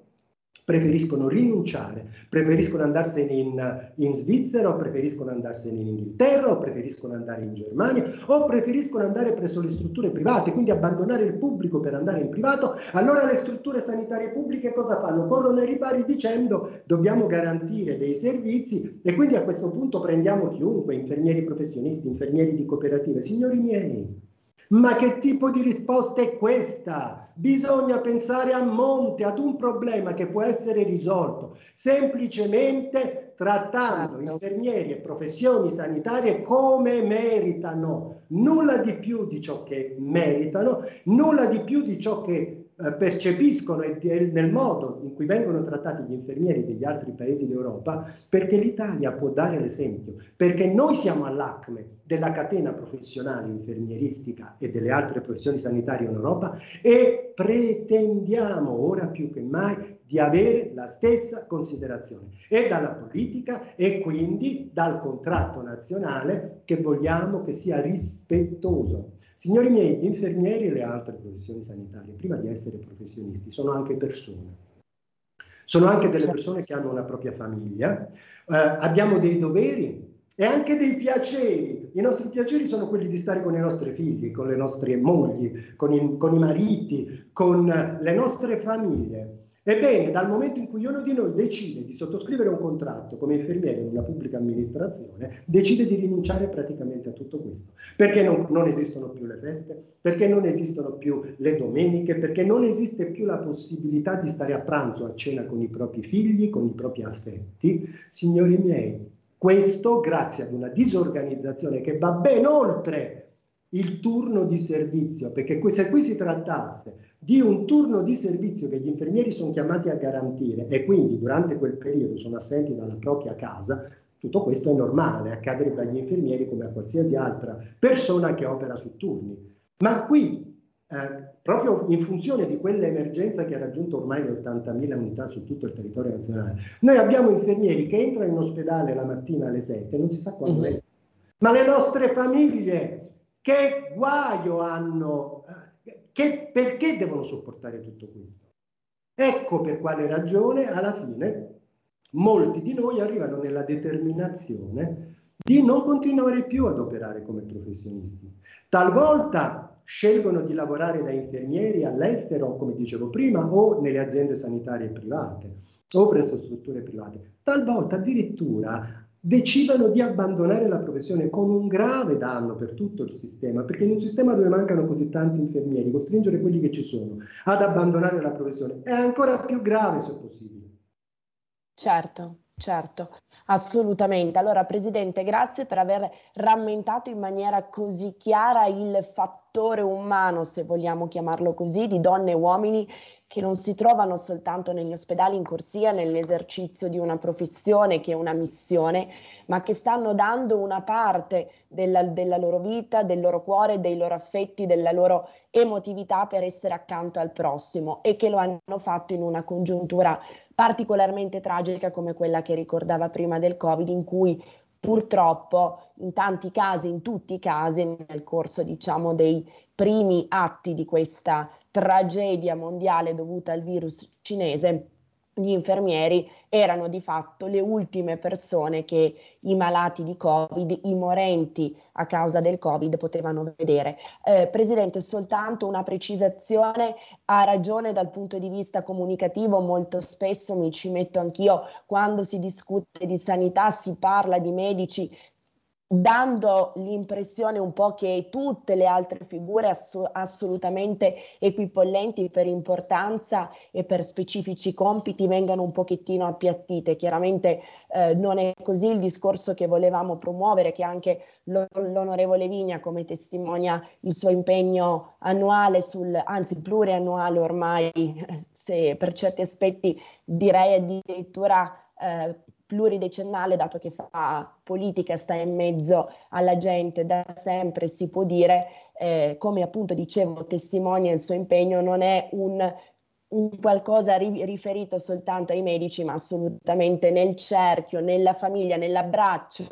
preferiscono rinunciare, preferiscono andarsene in, in, Svizzera o preferiscono andarsene in Inghilterra o preferiscono andare in Germania o preferiscono andare presso le strutture private, quindi abbandonare il pubblico per andare in privato, allora le strutture sanitarie pubbliche cosa fanno? Corrono ai ripari dicendo dobbiamo garantire dei servizi e quindi a questo punto prendiamo chiunque, infermieri professionisti, infermieri di cooperative. Signori miei, Ma che tipo di risposta è questa? Bisogna pensare a monte, ad un problema che può essere risolto semplicemente trattando certo. infermieri e professioni sanitarie come meritano, nulla di più di ciò che meritano, nulla di più di ciò che eh, percepiscono e nel modo in cui vengono trattati gli infermieri degli altri paesi d'Europa, perché l'Italia può dare l'esempio, perché noi siamo all'acme della catena professionale infermieristica e delle altre professioni sanitarie in Europa e pretendiamo ora più che mai di avere la stessa considerazione e dalla politica e quindi dal contratto nazionale che vogliamo che sia rispettoso Signori miei, gli infermieri e le altre professioni sanitarie, prima di essere professionisti, sono anche persone. Sono anche delle persone che hanno una propria famiglia, eh, abbiamo dei doveri e anche dei piaceri. I nostri piaceri sono quelli di stare con i nostri figli, con le nostre mogli, con i, con i mariti, con le nostre famiglie. Ebbene, dal momento in cui uno di noi decide di sottoscrivere un contratto come infermiere in una pubblica amministrazione, decide di rinunciare praticamente a tutto questo. Perché non, non, esistono più le feste? Perché non esistono più le domeniche? Perché non esiste più la possibilità di stare a pranzo, a cena con i propri figli, con i propri affetti? Signori miei, questo grazie ad una disorganizzazione che va ben oltre il turno di servizio, perché se qui si trattasse di un turno di servizio che gli infermieri sono chiamati a garantire e quindi durante quel periodo sono assenti dalla propria casa, tutto questo è normale, accadrebbe agli infermieri come a qualsiasi altra persona che opera su turni. Ma qui, eh, proprio in funzione di quell'emergenza che ha raggiunto ormai le 80.000 unità su tutto il territorio nazionale, noi abbiamo infermieri che entrano in ospedale la mattina alle 7, non si sa quando mm-hmm. escono. Ma le nostre famiglie, che guaio hanno eh, che, perché devono sopportare tutto questo? Ecco per quale ragione alla fine molti di noi arrivano nella determinazione di non continuare più ad operare come professionisti. Talvolta scelgono di lavorare da infermieri all'estero, come dicevo prima, o nelle aziende sanitarie private o presso strutture private. Talvolta addirittura decidano di abbandonare la professione con un grave danno per tutto il sistema, perché in un sistema dove mancano così tanti infermieri, costringere quelli che ci sono ad abbandonare la professione è ancora più grave se possibile. Certo, certo. Assolutamente. Allora, Presidente, grazie per aver rammentato in maniera così chiara il fattore umano, se vogliamo chiamarlo così, di donne e uomini che non si trovano soltanto negli ospedali in corsia nell'esercizio di una professione che è una missione, ma che stanno dando una parte della, della, loro vita, del loro cuore, dei loro affetti, della loro emotività per essere accanto al prossimo e che lo hanno fatto in una congiuntura particolarmente tragica come quella che ricordava prima del Covid, in cui purtroppo in tanti casi, in tutti i casi, nel corso diciamo dei primi atti di questa tragedia mondiale dovuta al virus cinese, gli infermieri erano di fatto le ultime persone che i malati di Covid, i morenti a causa del Covid potevano vedere. Eh, Presidente, soltanto una precisazione, ha ragione dal punto di vista comunicativo, molto spesso mi ci metto anch'io, quando si discute di sanità si parla di medici dando l'impressione un po' che tutte le altre figure ass- assolutamente equipollenti per importanza e per specifici compiti vengano un pochettino appiattite. Chiaramente eh, non è così il discorso che volevamo promuovere, che anche l'on- l'onorevole Vigna, come testimonia il suo impegno annuale, sul, anzi pluriannuale ormai, se per certi aspetti direi addirittura eh, pluridecennale, dato che fa politica, sta in mezzo alla gente da sempre, si può dire, eh, come appunto dicevo, testimonia il suo impegno, non è un, un qualcosa ri- riferito soltanto ai medici, ma assolutamente nel cerchio, nella famiglia, nell'abbraccio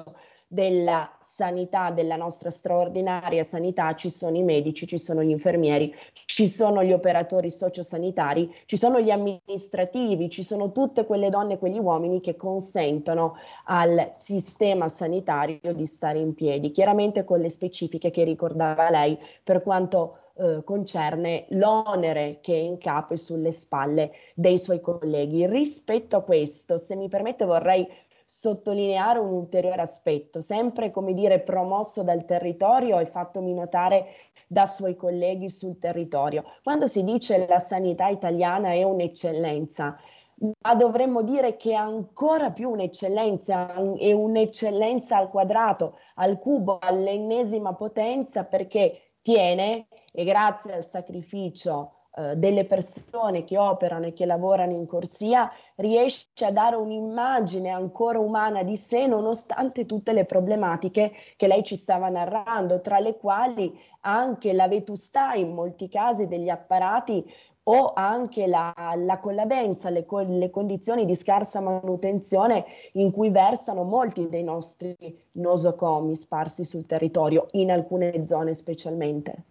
della sanità, della nostra straordinaria sanità, ci sono i medici, ci sono gli infermieri, ci sono gli operatori sociosanitari, ci sono gli amministrativi, ci sono tutte quelle donne e quegli uomini che consentono al sistema sanitario di stare in piedi, chiaramente con le specifiche che ricordava lei per quanto eh, concerne l'onere che è in capo e sulle spalle dei suoi colleghi. Rispetto a questo, se mi permette, vorrei sottolineare un ulteriore aspetto, sempre come dire promosso dal territorio e fattomi notare da suoi colleghi sul territorio. Quando si dice la sanità italiana è un'eccellenza, ma dovremmo dire che è ancora più un'eccellenza, è un'eccellenza al quadrato, al cubo, all'ennesima potenza perché tiene e grazie al sacrificio eh, delle persone che operano e che lavorano in corsia riesce a dare un'immagine ancora umana di sé nonostante tutte le problematiche che lei ci stava narrando, tra le quali anche la vetustà in molti casi degli apparati o anche la, la collabenza, le, le, condizioni di scarsa manutenzione in cui versano molti dei nostri nosocomi sparsi sul territorio, in alcune zone specialmente.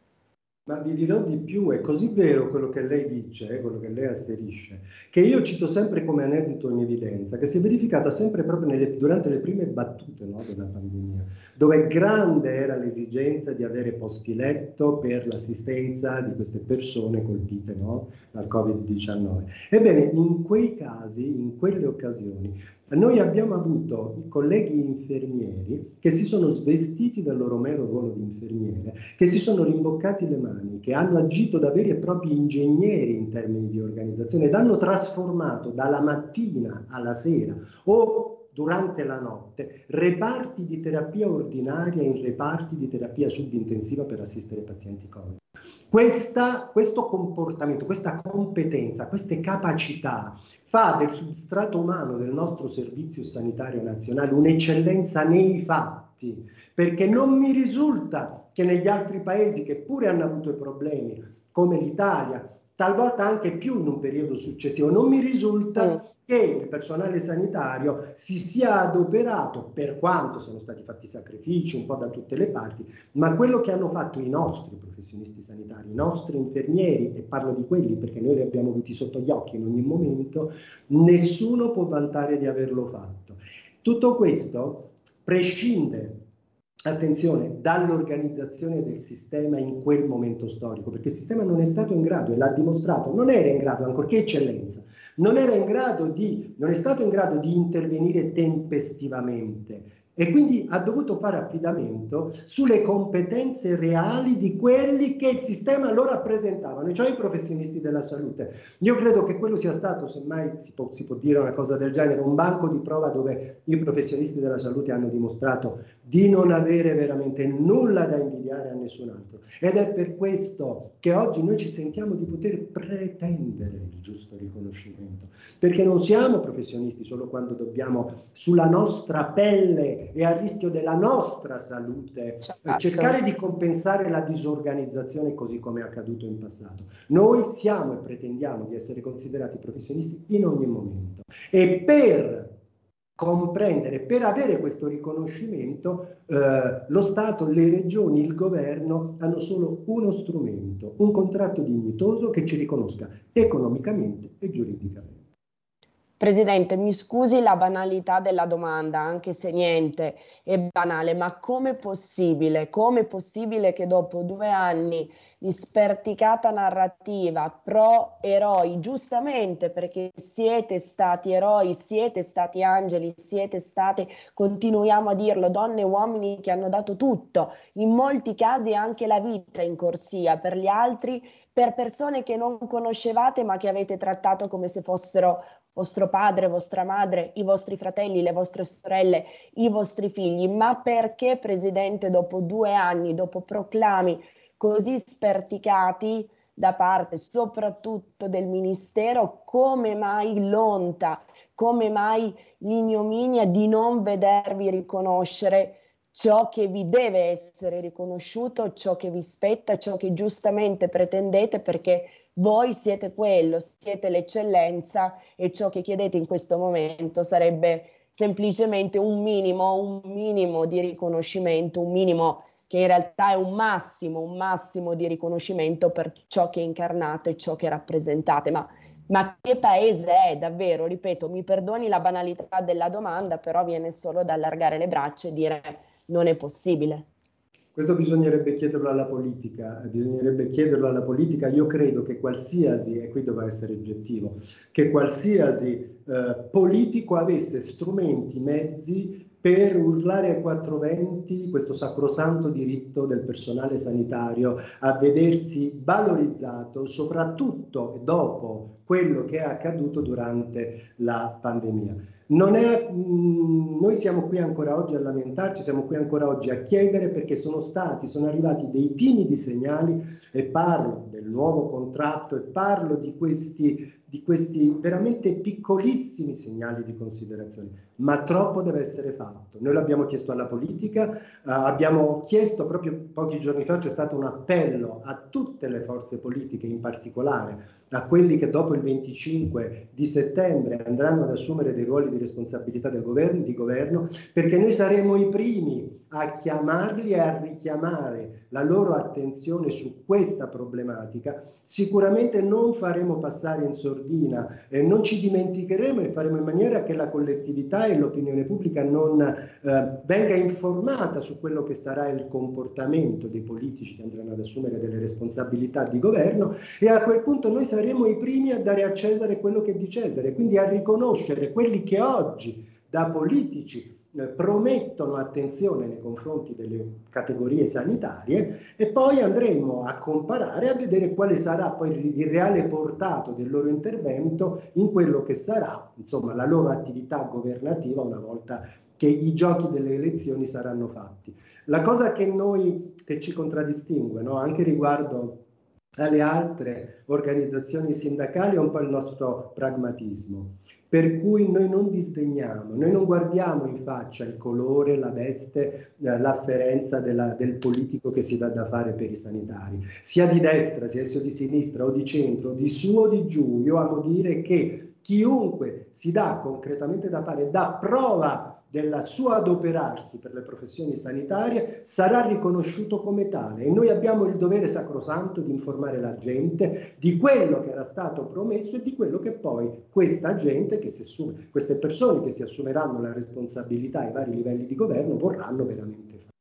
Ma vi dirò di più, è così vero quello che lei dice, eh, quello che lei asterisce, che io cito sempre come aneddoto in evidenza, che si è verificata sempre proprio nelle, durante le prime battute no, della pandemia, dove grande era l'esigenza di avere posti letto per l'assistenza di queste persone colpite no, dal Covid-19. Ebbene, in quei casi, in quelle occasioni, noi abbiamo avuto i colleghi infermieri che si sono svestiti del loro mero ruolo di infermiere, che si sono rimboccati le mani, che hanno agito da veri e propri ingegneri in termini di organizzazione ed hanno trasformato dalla mattina alla sera o durante la notte reparti di terapia ordinaria in reparti di terapia subintensiva per assistere pazienti Covid. Questa, questo comportamento, questa competenza, queste capacità fa del substrato umano del nostro servizio sanitario nazionale un'eccellenza nei fatti, perché non mi risulta che negli altri paesi che pure hanno avuto i problemi, come l'Italia, talvolta anche più in un periodo successivo, non mi risulta mm che il personale sanitario si sia adoperato, per quanto sono stati fatti sacrifici un po' da tutte le parti, ma quello che hanno fatto i nostri professionisti sanitari, i nostri infermieri, e parlo di quelli perché noi li abbiamo avuti sotto gli occhi in ogni momento, nessuno può vantare di averlo fatto. Tutto questo prescinde attenzione, dall'organizzazione del sistema in quel momento storico, perché il sistema non è stato in grado, e l'ha dimostrato, non era in grado, ancorché eccellenza, non, era in grado di, non è stato in grado di intervenire tempestivamente e quindi ha dovuto fare affidamento sulle competenze reali di quelli che il sistema lo rappresentavano, cioè i professionisti della salute. Io credo che quello sia stato, semmai si può, si può dire una cosa del genere, un banco di prova dove i professionisti della salute hanno dimostrato di non avere veramente nulla da invidiare a nessun altro. Ed è per questo che oggi noi ci sentiamo di poter pretendere il giusto riconoscimento, perché non siamo professionisti solo quando dobbiamo sulla nostra pelle e a rischio della nostra salute, certo. cercare di compensare la disorganizzazione così come è accaduto in passato. Noi siamo e pretendiamo di essere considerati professionisti in ogni momento e per comprendere, per avere questo riconoscimento, eh, lo Stato, le regioni, il governo hanno solo uno strumento, un contratto dignitoso che ci riconosca economicamente e giuridicamente. Presidente, mi scusi la banalità della domanda, anche se niente è banale, ma com'è possibile, com'è possibile che dopo due anni di sperticata narrativa pro eroi, giustamente perché siete stati eroi, siete stati angeli, siete state, continuiamo a dirlo, donne e uomini che hanno dato tutto, in molti casi anche la vita in corsia, per gli altri per persone che non conoscevate ma che avete trattato come se fossero vostro padre, vostra madre, i vostri fratelli, le vostre sorelle, i vostri figli, ma perché, Presidente, dopo due anni, dopo proclami così sperticati da parte soprattutto del Ministero, come mai l'onta, come mai l'ignominia di non vedervi riconoscere ciò che vi deve essere riconosciuto, ciò che vi spetta, ciò che giustamente pretendete perché voi siete quello, siete l'eccellenza e ciò che chiedete in questo momento sarebbe semplicemente un minimo, un minimo di riconoscimento, un minimo che in realtà è un massimo, un massimo di riconoscimento per ciò che incarnate e ciò che rappresentate. Ma, ma che paese è davvero? Ripeto, mi perdoni la banalità della domanda, però viene solo da allargare le braccia e dire non è possibile. Questo bisognerebbe chiederlo alla politica, bisognerebbe chiederlo alla politica. Io credo che qualsiasi, e qui doveva essere oggettivo, che qualsiasi eh, politico avesse strumenti, mezzi per urlare ai 420 questo sacrosanto diritto del personale sanitario a vedersi valorizzato soprattutto dopo quello che è accaduto durante la pandemia. È, mh, mm, noi siamo qui ancora oggi a lamentarci, siamo qui ancora oggi a chiedere perché sono stati, sono arrivati dei timidi segnali e parlo del nuovo contratto e parlo di questi di questi veramente piccolissimi segnali di considerazione, ma troppo deve essere fatto. Noi l'abbiamo chiesto alla politica, eh, abbiamo chiesto proprio pochi giorni fa, c'è stato un appello a tutte le forze politiche, in particolare a quelli che dopo il 25 di settembre andranno ad assumere dei ruoli di responsabilità del governo, di governo, perché noi saremo i primi a chiamarli e a richiamare la loro attenzione su questa problematica, sicuramente non faremo passare in sordina e non ci dimenticheremo e faremo in maniera che la collettività e l'opinione pubblica non eh, venga informata su quello che sarà il comportamento dei politici che andranno ad assumere delle responsabilità di governo e a quel punto noi saremo i primi a dare a Cesare quello che è di Cesare, quindi a riconoscere quelli che oggi da politici eh, promettono attenzione nei confronti delle categorie sanitarie e poi andremo a comparare a vedere quale sarà poi il reale portato del loro intervento in quello che sarà insomma, la loro attività governativa una volta che i giochi delle elezioni saranno fatti. La cosa che noi che ci contraddistingue no? anche riguardo alle altre organizzazioni sindacali è un po' il nostro pragmatismo per cui noi non disdegniamo, noi non guardiamo in faccia il colore, la veste, eh, l'afferenza della, del politico che si dà da fare per i sanitari, sia di destra, sia di sinistra o di centro, di su o di giù. Io amo dire che chiunque si dà concretamente da fare, dà prova della sua adoperarsi per le professioni sanitarie sarà riconosciuto come tale e noi abbiamo il dovere sacrosanto di informare la gente di quello che era stato promesso e di quello che poi questa gente che si assume, queste persone che si assumeranno la responsabilità ai vari livelli di governo vorranno veramente fare.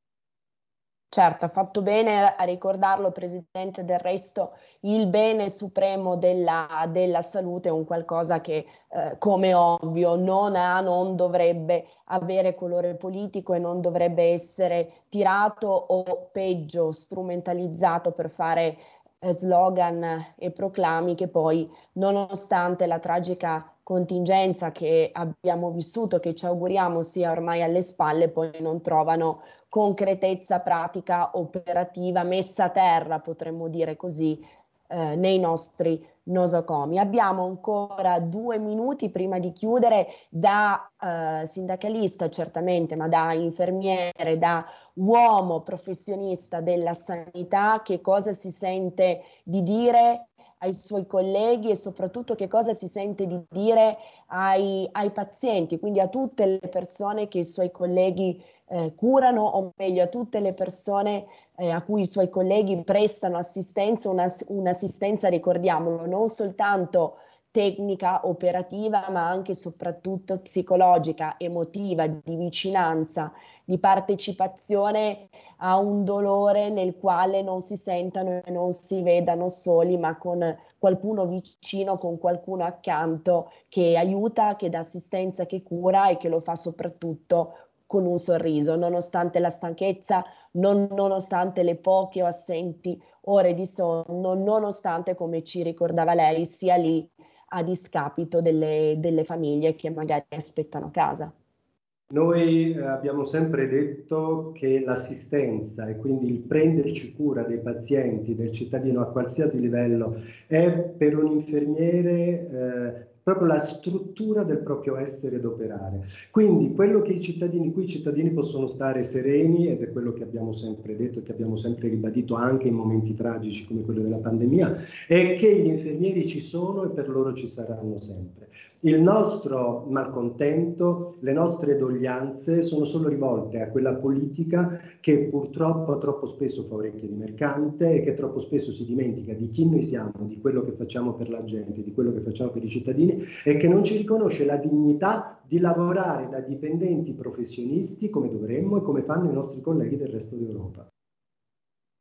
Certo, ha fatto bene a ricordarlo, Presidente, del resto il bene supremo della, della salute è un qualcosa che, eh, come ovvio, non ha, non dovrebbe avere colore politico e non dovrebbe essere tirato o peggio strumentalizzato per fare eh, slogan e proclami che poi, nonostante la tragica contingenza che abbiamo vissuto, che ci auguriamo sia ormai alle spalle, poi non trovano concretezza pratica operativa messa a terra, potremmo dire così, eh, nei nostri nosocomi. Abbiamo ancora due minuti prima di chiudere da eh, sindacalista certamente, ma da infermiere, da uomo professionista della sanità, che cosa si sente di dire ai suoi colleghi e soprattutto che cosa si sente di dire ai, ai pazienti, quindi a tutte le persone che i suoi colleghi eh, curano, o meglio a tutte le persone eh, a cui i suoi colleghi prestano assistenza, una, un'assistenza, ricordiamolo, non soltanto tecnica, operativa, ma anche e soprattutto psicologica, emotiva, di vicinanza, di partecipazione a un dolore nel quale non si sentano e non si vedano soli, ma con qualcuno vicino, con qualcuno accanto che aiuta, che dà assistenza, che cura e che lo fa soprattutto con un sorriso, nonostante la stanchezza, non, nonostante le poche o assenti ore di sonno, nonostante, come ci ricordava lei, sia lì a discapito delle, delle famiglie che magari aspettano casa. Noi eh, abbiamo sempre detto che l'assistenza e quindi il prenderci cura dei pazienti, del cittadino a qualsiasi livello, è per un infermiere eh, proprio la struttura del proprio essere ed operare. Quindi quello che i cittadini, qui i cittadini possono stare sereni, ed è quello che abbiamo sempre detto e che abbiamo sempre ribadito anche in momenti tragici come quello della pandemia, è che gli infermieri ci sono e per loro ci saranno sempre. Il nostro malcontento, le nostre doglianze sono solo rivolte a quella politica che purtroppo troppo spesso fa orecchie di mercante e che troppo spesso si dimentica di chi noi siamo, di quello che facciamo per la gente, di quello che facciamo per i cittadini e che non ci riconosce la dignità di lavorare da dipendenti professionisti come dovremmo e come fanno i nostri colleghi del resto d'Europa.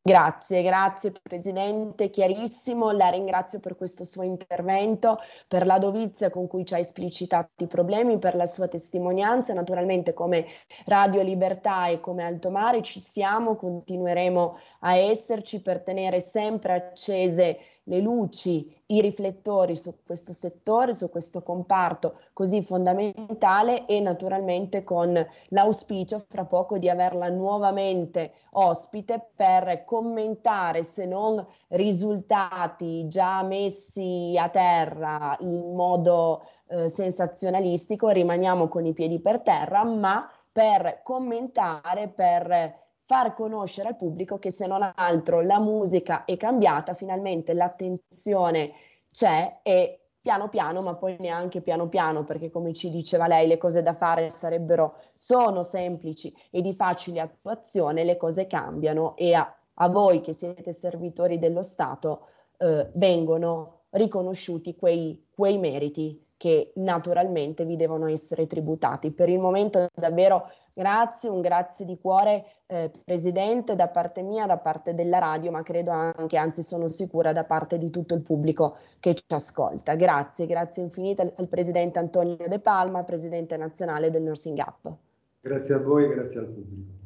Grazie, grazie Presidente, chiarissimo, la ringrazio per questo suo intervento, per la dovizia con cui ci ha esplicitato i problemi, per la sua testimonianza. Naturalmente come Radio Libertà e come Alto Mare ci siamo, continueremo a esserci per tenere sempre accese le luci, i riflettori su questo settore, su questo comparto così fondamentale e naturalmente con l'auspicio fra poco di averla nuovamente ospite per commentare se non risultati già messi a terra in modo eh, sensazionalistico, rimaniamo con i piedi per terra, ma per commentare, per far conoscere al pubblico che se non altro la musica è cambiata, finalmente l'attenzione c'è e piano piano, ma poi neanche piano piano, perché come ci diceva lei, le cose da fare sarebbero, sono semplici e di facile attuazione, le cose cambiano e a, a voi che siete servitori dello Stato eh, vengono riconosciuti quei, quei meriti che naturalmente vi devono essere tributati. Per il momento davvero Grazie, un grazie di cuore eh, Presidente da parte mia, da parte della radio, ma credo anche, anzi sono sicura, da parte di tutto il pubblico che ci ascolta. Grazie, grazie infinite al, al Presidente Antonio De Palma, Presidente nazionale del Nursing Up. Grazie a voi, grazie al pubblico.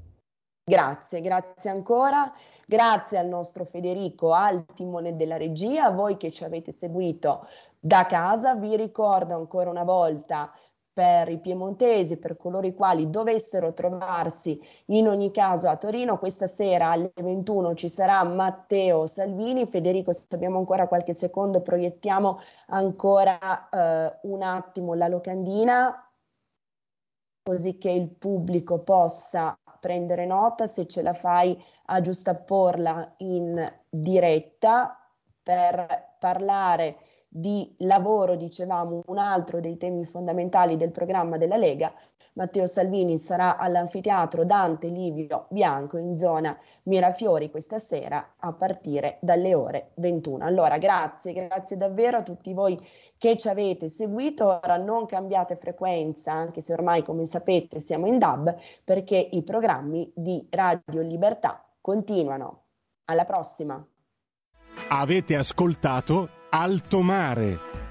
Grazie, grazie ancora. Grazie al nostro Federico al timone della regia, a voi che ci avete seguito da casa. Vi ricordo ancora una volta per i piemontesi, per coloro i quali dovessero trovarsi in ogni caso a Torino. Questa sera alle 21 ci sarà Matteo Salvini. Federico, se abbiamo ancora qualche secondo, proiettiamo ancora eh, un attimo la locandina, così che il pubblico possa prendere nota, se ce la fai a giustapporla in diretta per parlare di lavoro, dicevamo, un altro dei temi fondamentali del programma della Lega. Matteo Salvini sarà all'anfiteatro Dante Livio Bianco in zona Mirafiori questa sera a partire dalle ore 21. Allora, grazie, grazie davvero a tutti voi che ci avete seguito. Ora non cambiate frequenza, anche se ormai, come sapete, siamo in DAB, perché i programmi di Radio Libertà continuano. Alla prossima. Avete ascoltato Alto Mare.